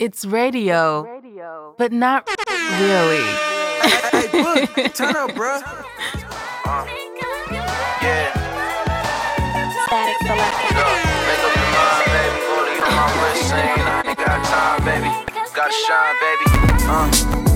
It's radio, but not really. Hey, Book, turn up, bro. Yeah, Statik Selektah. Make up your mind, baby. Rolling on my wrist, saying I ain't got time, baby. Gotta shine, baby. Uh.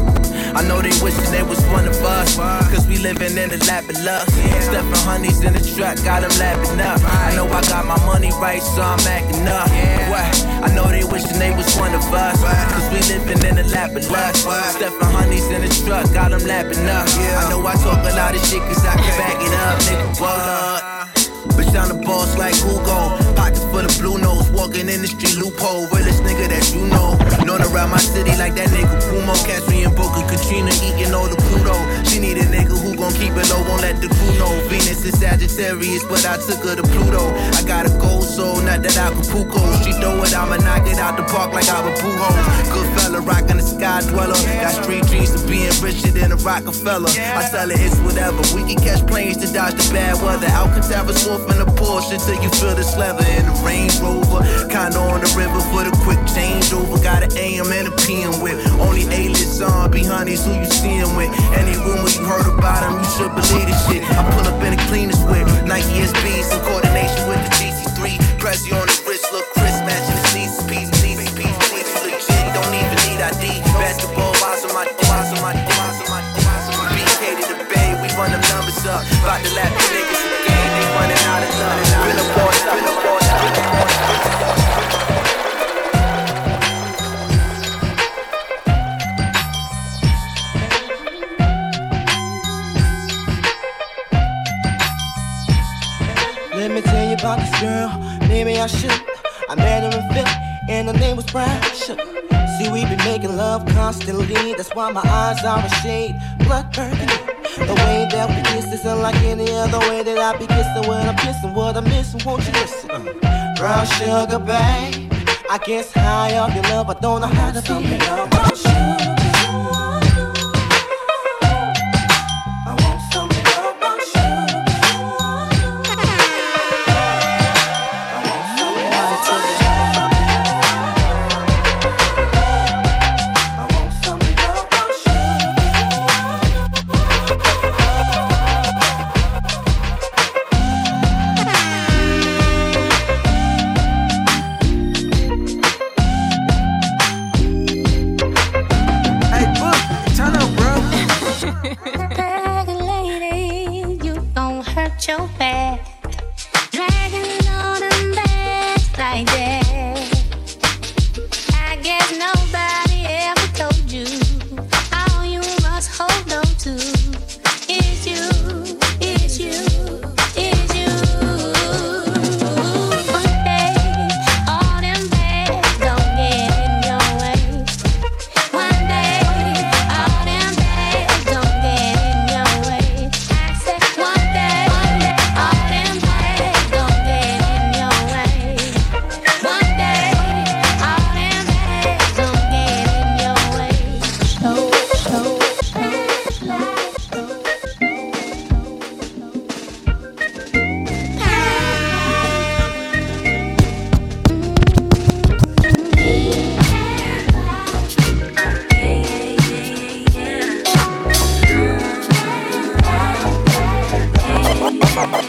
I know they wishing they was one of us. Cause we living in the lap of luck. Stuffing honeys in the truck, got them lapping up. I know I got my money right, so I'm acting up. What? I know they wishing they was one of us. Cause we living in the lap of luck. Stuffing honeys in the truck, got them lapping up. I know I talk a lot of shit cause I can back it up, nigga. What? Bitch, I'm the boss like Hugo. Pockets full of blue nose. Walking in the street loophole. Realest nigga that you know. Known around my city like that nigga Kumo. Catch me in Boca Katrina eating all the Pluto. She need a nigga who gon' keep it low. Won't let the crew know. Venus is Sagittarius, but I took her to Pluto. I got a gold soul, not that Acapulco. She throw it, I'ma knock it out the park like I'm a Pujols. Good fella, rockin' the sky dweller. Got street dreams of being richer than a Rockefeller. I sell it, it's whatever. We can catch planes to dodge the bad weather. Alcatraz wolf in a Porsche till you feel this leather in the Range Rover. Kinda on the river for the quick changeover. Got an AM and a PM with only A-list zombie honeys who you seeing with. Any rumor you heard about them, you should believe this shit. I pull up in the cleanest whip. Nike SBs in coordination with the GC3. Pressy on the about this girl. Maybe I should. I met her in Philly, and her name was Brian. See, we been making love constantly. That's why my eyes are a shade blood burgundy. The way that we kiss isn't like any other way that I be kissing when I'm kissing. What I'm missing, won't you listen? Uh, brown sugar, babe. I guess high off your love, I don't know how to be brown sugar.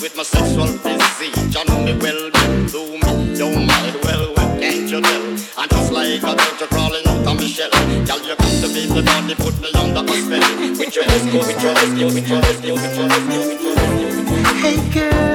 with my sexual disease. You know me well, well, do me, don't mind well, well, can't you tell? I'm just like a turtle crawling out of my shell. Tell you come to be the body, put me under a spell. With your rescue, with your rescue, with your rescue, with your rescue, with your rescue. Hey girl.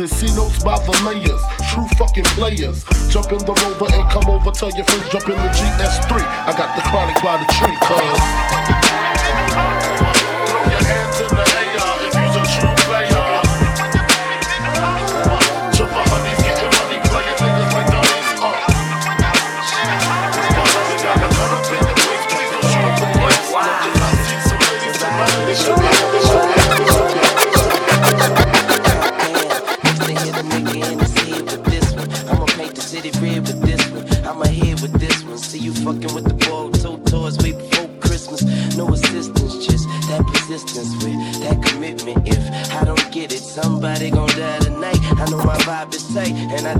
and see notes by the layers. True fucking players. Jump in the rover and come over. Tell your friends, jump in the GS3. I got the chronic by the tree, cuz. And I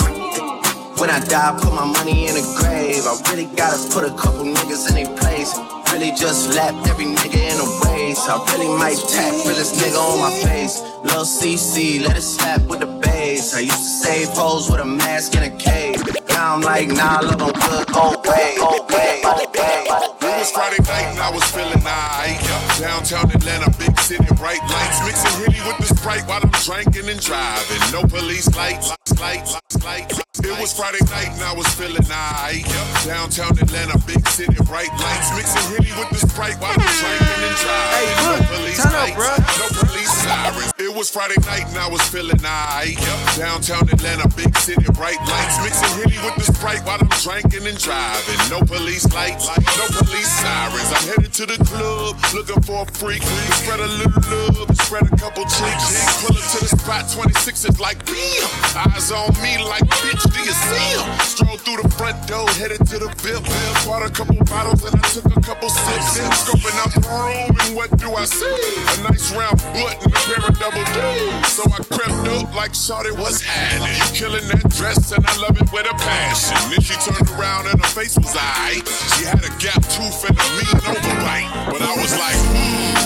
when I die, put my money in the grave. I really gotta put a couple niggas in their place. Really just lapped every nigga in a race. I really might tap realest nigga on my face. Lil CC, let it slap with the bass. I used to save hoes with a mask in a cave. Now I'm like, nah, love them good, go away, go away, go away. It was Friday night and I was feeling high. Downtown Atlanta, big city, bright lights. Mixing Henny with the Sprite while I'm drinking and driving. No police lights, lights, lights, lights. It was Friday night and I was feeling alright. Downtown Atlanta, big city, bright lights. Mixing Henny with the Sprite while I'm drinking and driving. No police lights, no police sirens. It was Friday night and I was feeling alright. Downtown Atlanta, big city, bright lights. Mixing Henny with the Sprite while I'm drinking and driving. No police lights, no police sirens. I'm headed to the club, looking for a freak. Spread a little love, spread a couple cheeks. Pull up to the spot, 26 is like, bam. Eyes on me like, bitch, do you see him? Stroll through the front door, headed to the VIP. Bought a couple bottles and I took a couple sips. Scoping out the room, and what do I see? A nice round butt and a pair of double D's. So I crept up like Shorty, what's happening? You killing that dress and I love it with a passion. Then she turned around and her face was aight. She had a gap tooth and a mean overbite. But I was like, hmm.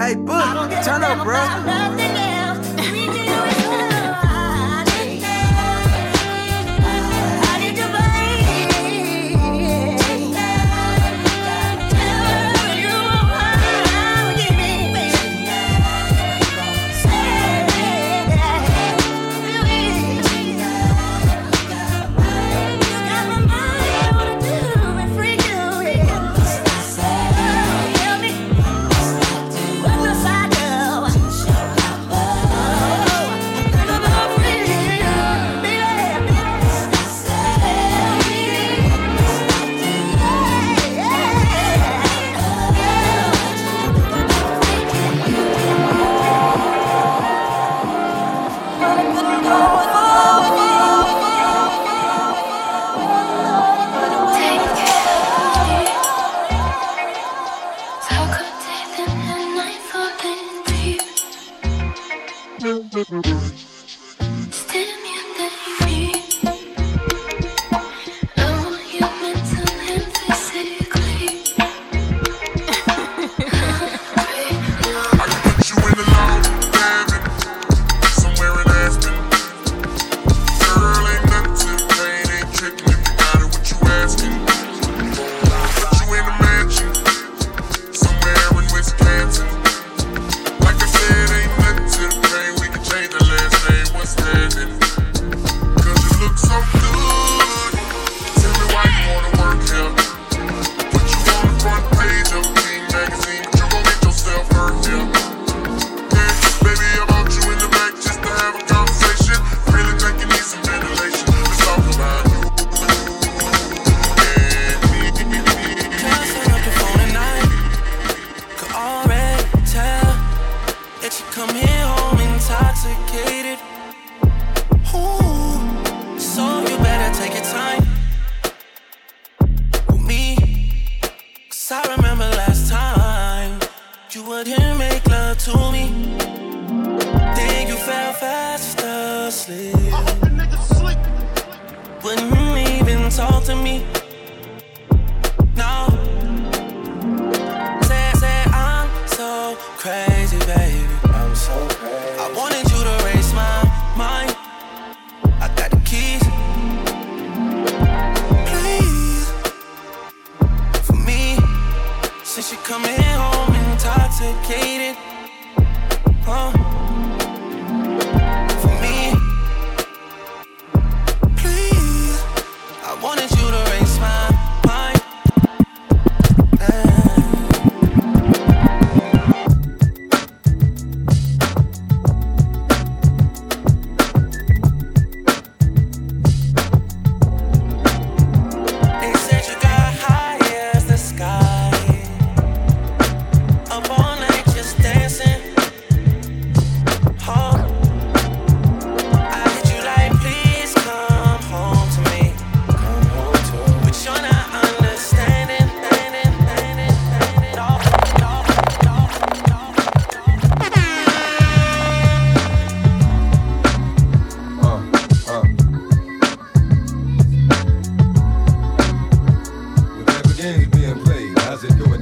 Hey, Book, turn up, bro.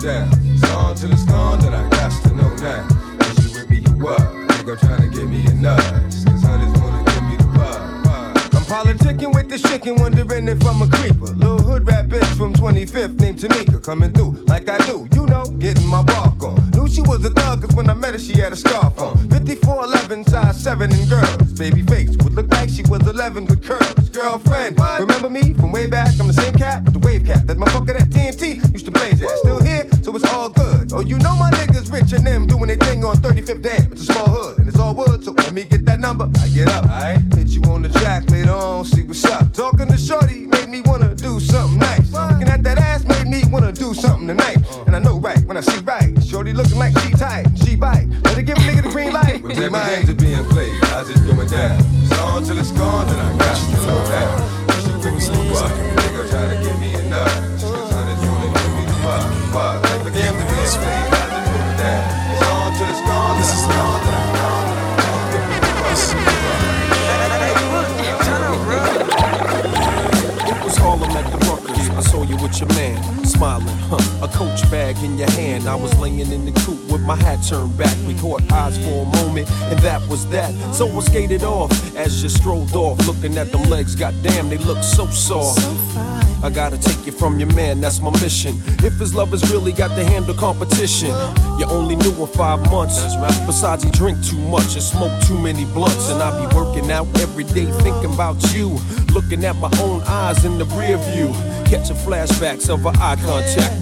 Down? It's on till it's gone, then I got to know now. Is you with me, you what? Nigga trying to give me a nut. The chicken, wondering if I'm a creeper. Little hood rat bitch from 25th named Tamika coming through like I do, you know, getting my bark on. Knew she was a thug cause when I met her she had a scarf on. 5411 size 7 and girls. Baby face would look like she was 11 with curves. Girlfriend, remember me from way back? I'm the same cat with the wave cap. That motherfucker that TNT used to blaze at. Still here, so it's all good. Oh, you know my niggas rich and them doing their thing on 35th Dam. It's a small hood and it's all wood, so let me get that number. I get up, I hit you on the track later on, see what's up. Talking to Shorty made me wanna do something nice. Looking at that ass made me wanna do something tonight. Uh. And I know right when I see right. Shorty looking like she tight, she bite. Let her give a nigga the green light. With begins to being played, how's it going down? It's on till it's gone, then I got to know that. Man, smiling, huh? A coach bag in your hand. I was laying in the coop with my hat turned back. We caught eyes for a moment, and that was that. So I skated off as you strolled off, looking at them legs. Goddamn, they look so soft. I gotta take you from your man, that's my mission. If his lovers really got to handle competition, you only knew him five months. Besides, he drink too much and smoke too many blunts. And I be working out every day thinking about you. Looking at my own eyes in the rear view. Catching flashbacks of our eye contact.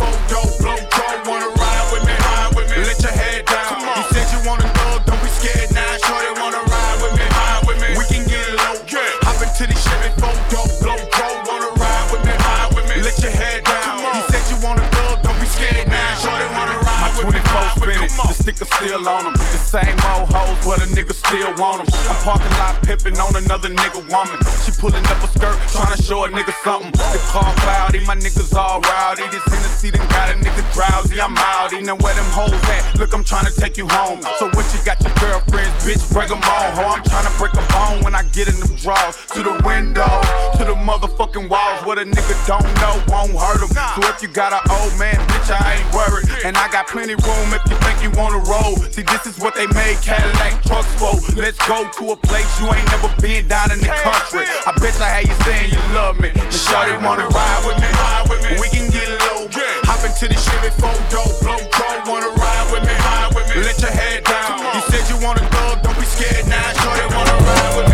With sticker still on them. The same old hoes, but a nigga still want them. I'm parking lot pippin' on another nigga woman. She pulling up a skirt, trying to show a nigga something. The car cloudy, my niggas all rowdy. This Tennessee done got a nigga drowsy. I'm outy. Now where them hoes at? Look, I'm trying to take you home. So what you got your girlfriends, bitch, break them on. Ho, I'm trying to break a bone when I get in them drawers. To the window, to the motherfucking walls. What a nigga don't know won't hurt him. So if you got an old man, bitch, I ain't worried. And I got plenty room if you think you want on the road. See, this is what they made Cadillac trucks for. Let's go to a place you ain't never been down in the country. I bet I had you saying you love me. The shawty wanna ride with me. Ride with me. We can get low. Hop into the Chevy photo. Blow draw. Wanna ride with me. Ride with me. Let your head down. You said you wanna thug. Don't be scared now. Shawty wanna ride with me.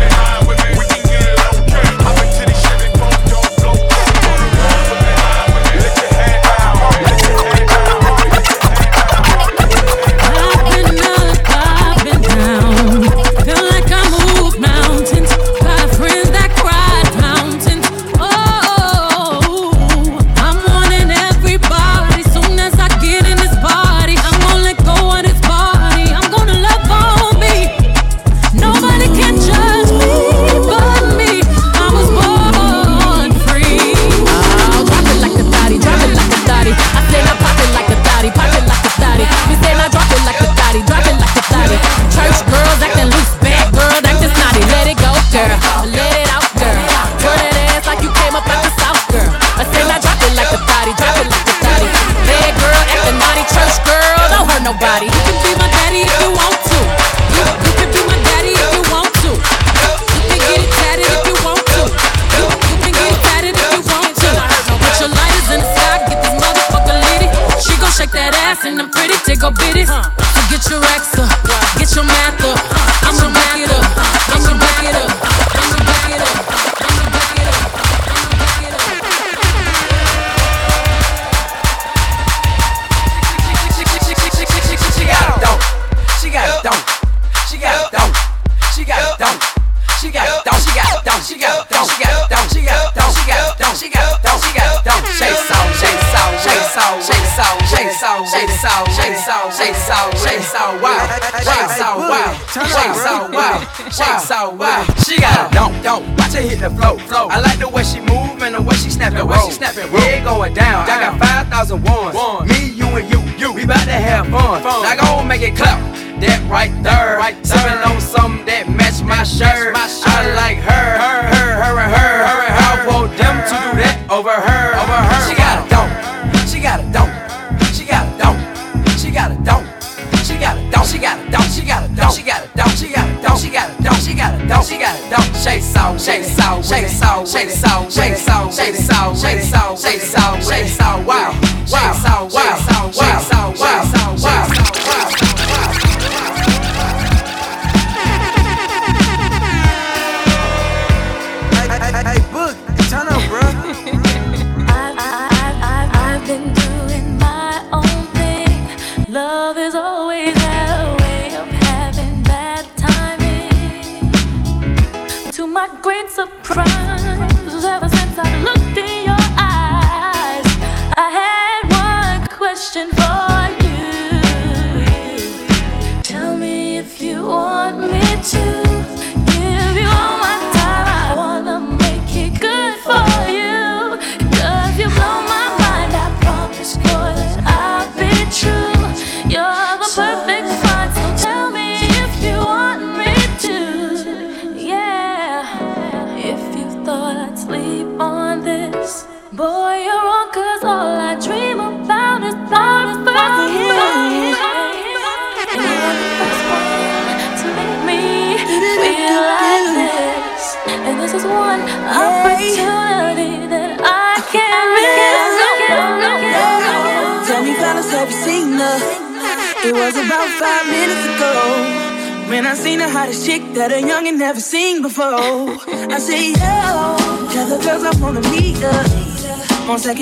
on the meter.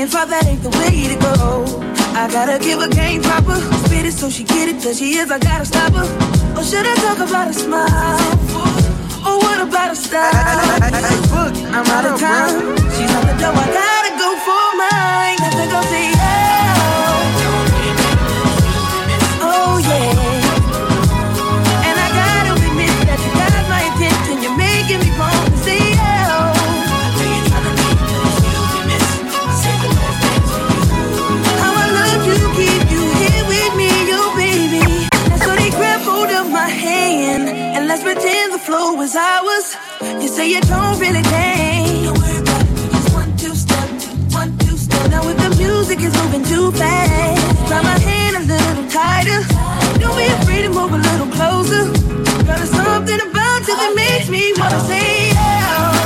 Thought that ain't the way to go. I gotta give a game proper. Spit it so she get it, cause she is, I gotta stop her. Or should I talk about a smile? Or what about a style? I'm out of time. She's on the door, I got low as I was. You say you don't really care. Don't worry about it. One, two, step, two, one, two, step. Now if the music is moving too fast, grab my hand a little tighter. Don't be afraid to move a little closer. Girl, there's something about you that makes me wanna say yeah.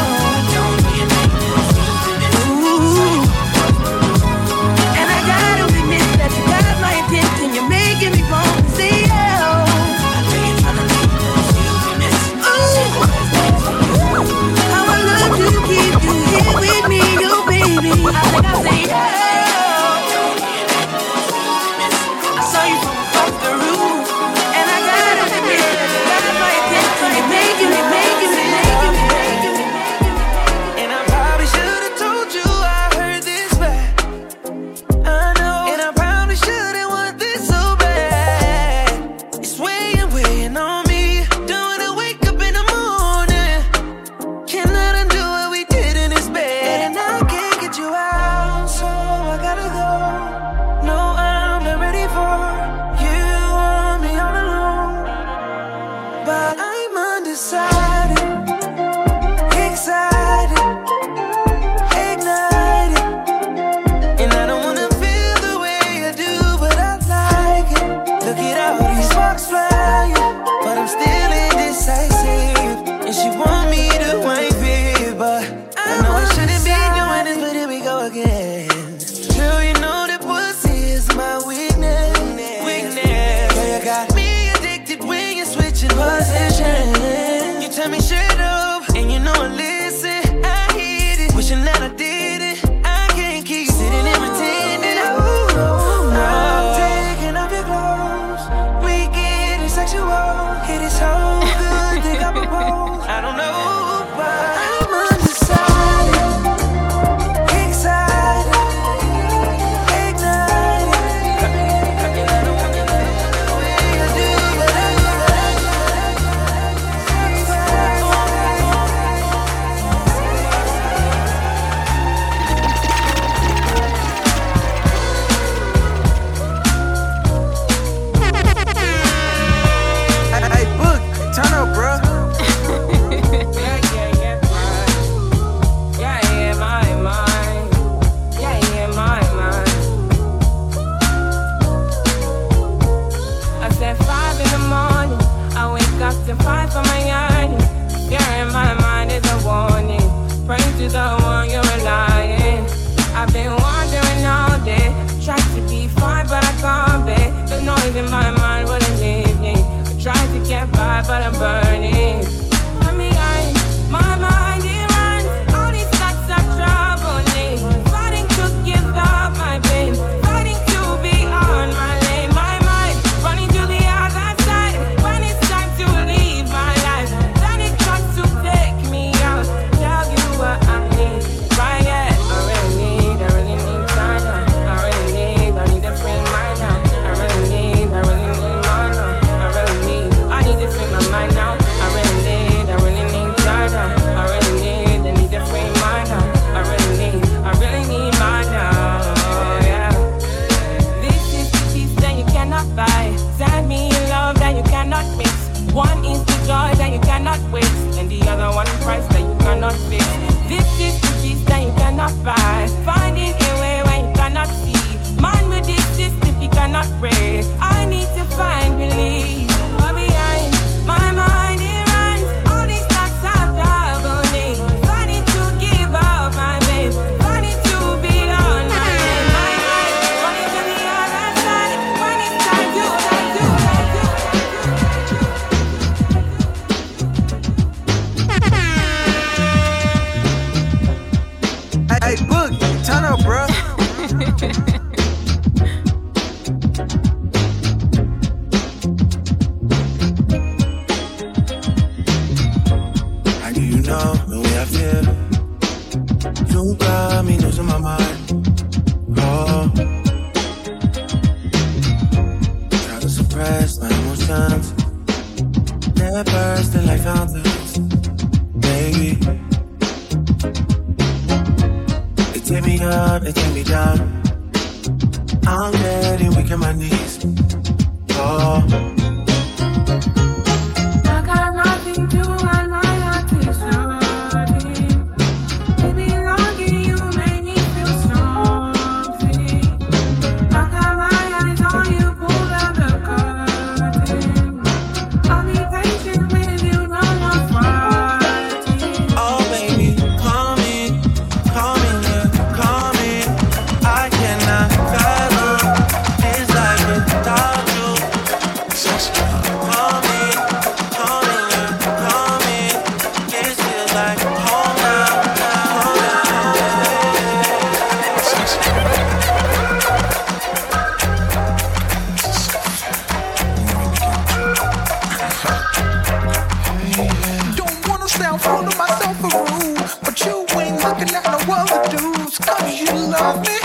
myself, holding myself a rule. But you ain't looking at no other dudes, cause you love me.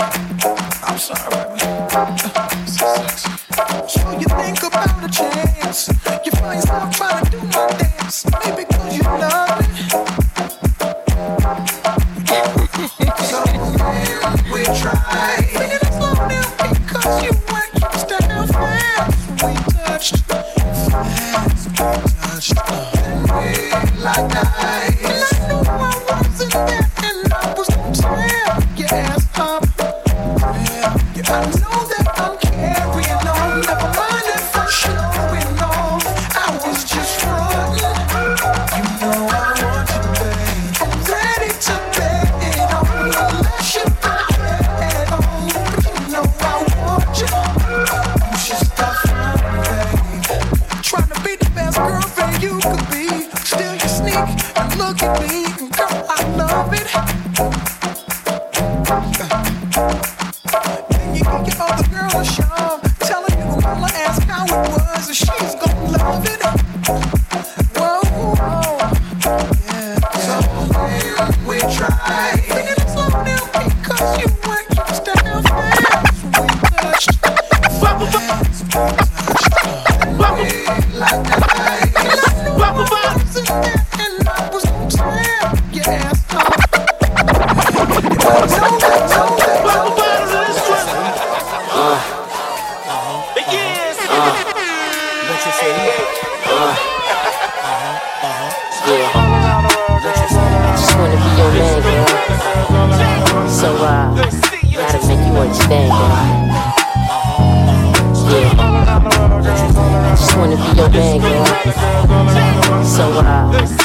I'm sorry, baby. So. So you think So, uh,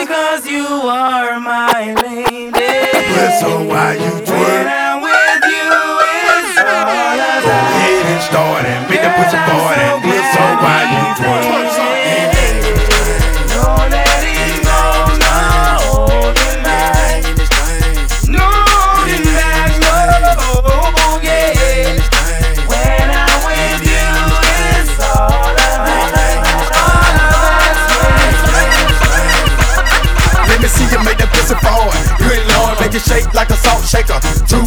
because you are my lady. So why you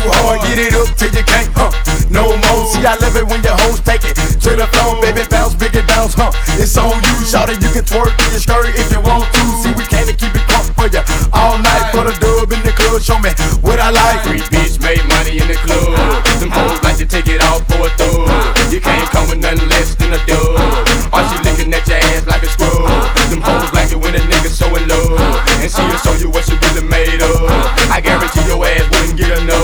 too hard, get it up till you can't, huh? No more. See, I love it when your hoes take it to the floor, baby. Bounce, big it bounce, huh? It's on you, shout it. You can twerk in your skirt if you want to. See, we can't keep it pumped for you all night. Put a dub in the club, show me what I like. Free bitch made money in the club. Them hoes like to take it all for a thug. You can't come with nothing less than a dub. Are she looking at your ass like a scrub? Them hoes like it when a nigga showing love, and she'll show you what she really made of. I guarantee your ass wouldn't get enough.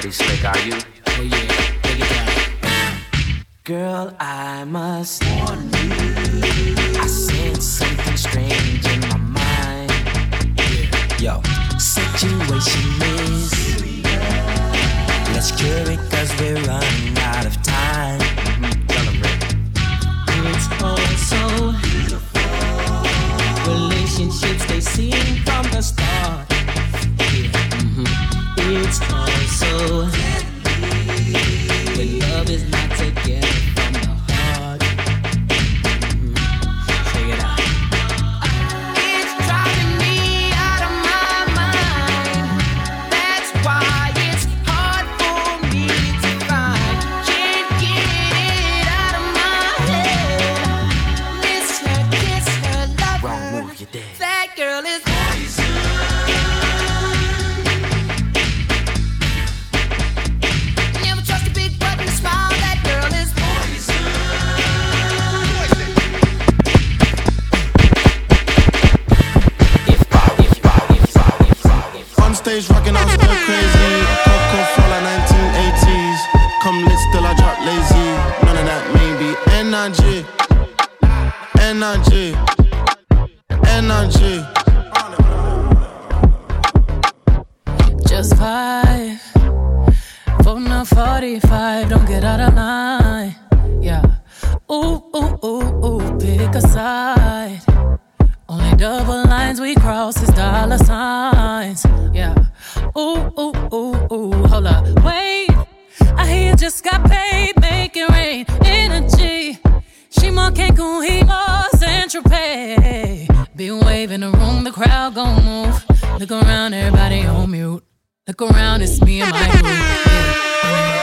pretty slick, are you? Oh yeah, break it down. Girl, I must warn you. I sense something strange in my mind. Yo, situation is. Let's cure it, cause we're running out of time. ooh, ooh, ooh, ooh. Hold up, wait. I hear you just got paid, making rain. Energy. She more Cancun, he more Saint Tropez. Be waving the room, the crowd gon' move. Look around, everybody on mute. Look around, it's me and my group. Yeah.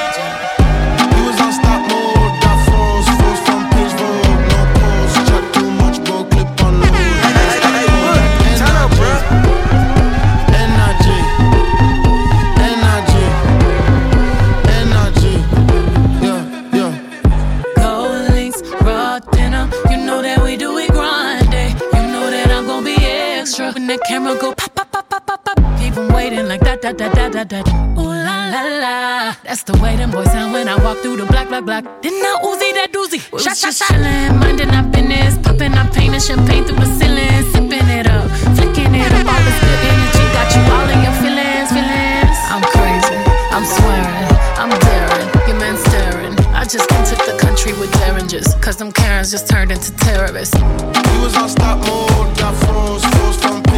camera go pop, pop, pop, pop, pop, pop. Keep them waiting like that, that, that, that, that, that. Ooh la la la. That's the way them boys sound when I walk through the black, black, block. Then I Uzi that doozy. We shot, shot, shot. Minding our business, popping our pain and champagne through the ceiling, sipping it up, flicking it up. All this good energy got you all in your feelings, feelings. I'm crazy, I'm swearing, I'm daring. Your man staring. I just can took the country with derringers, cause them Karens just turned into terrorists. We was on stop mode, got froze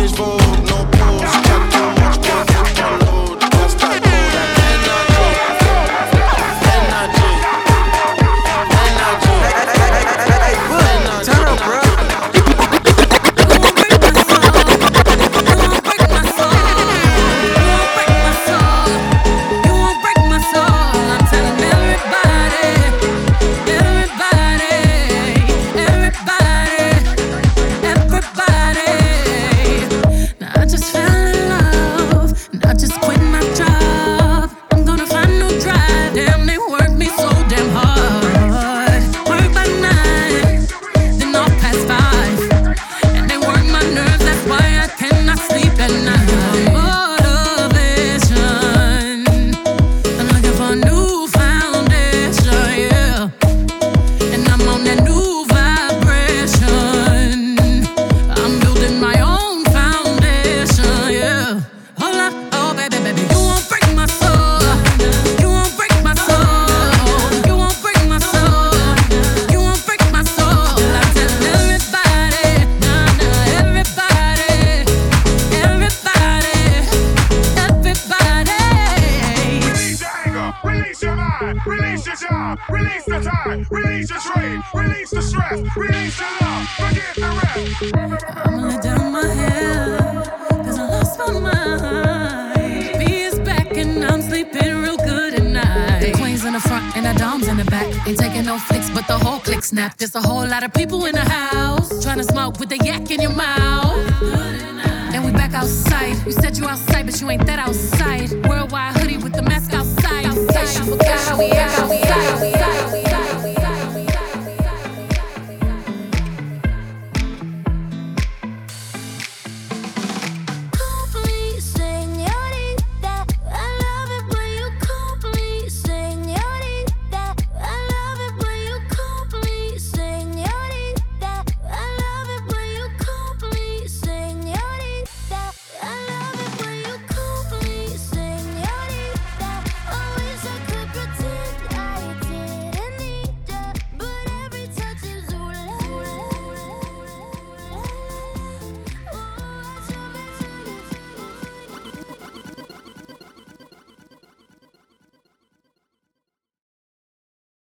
is bold.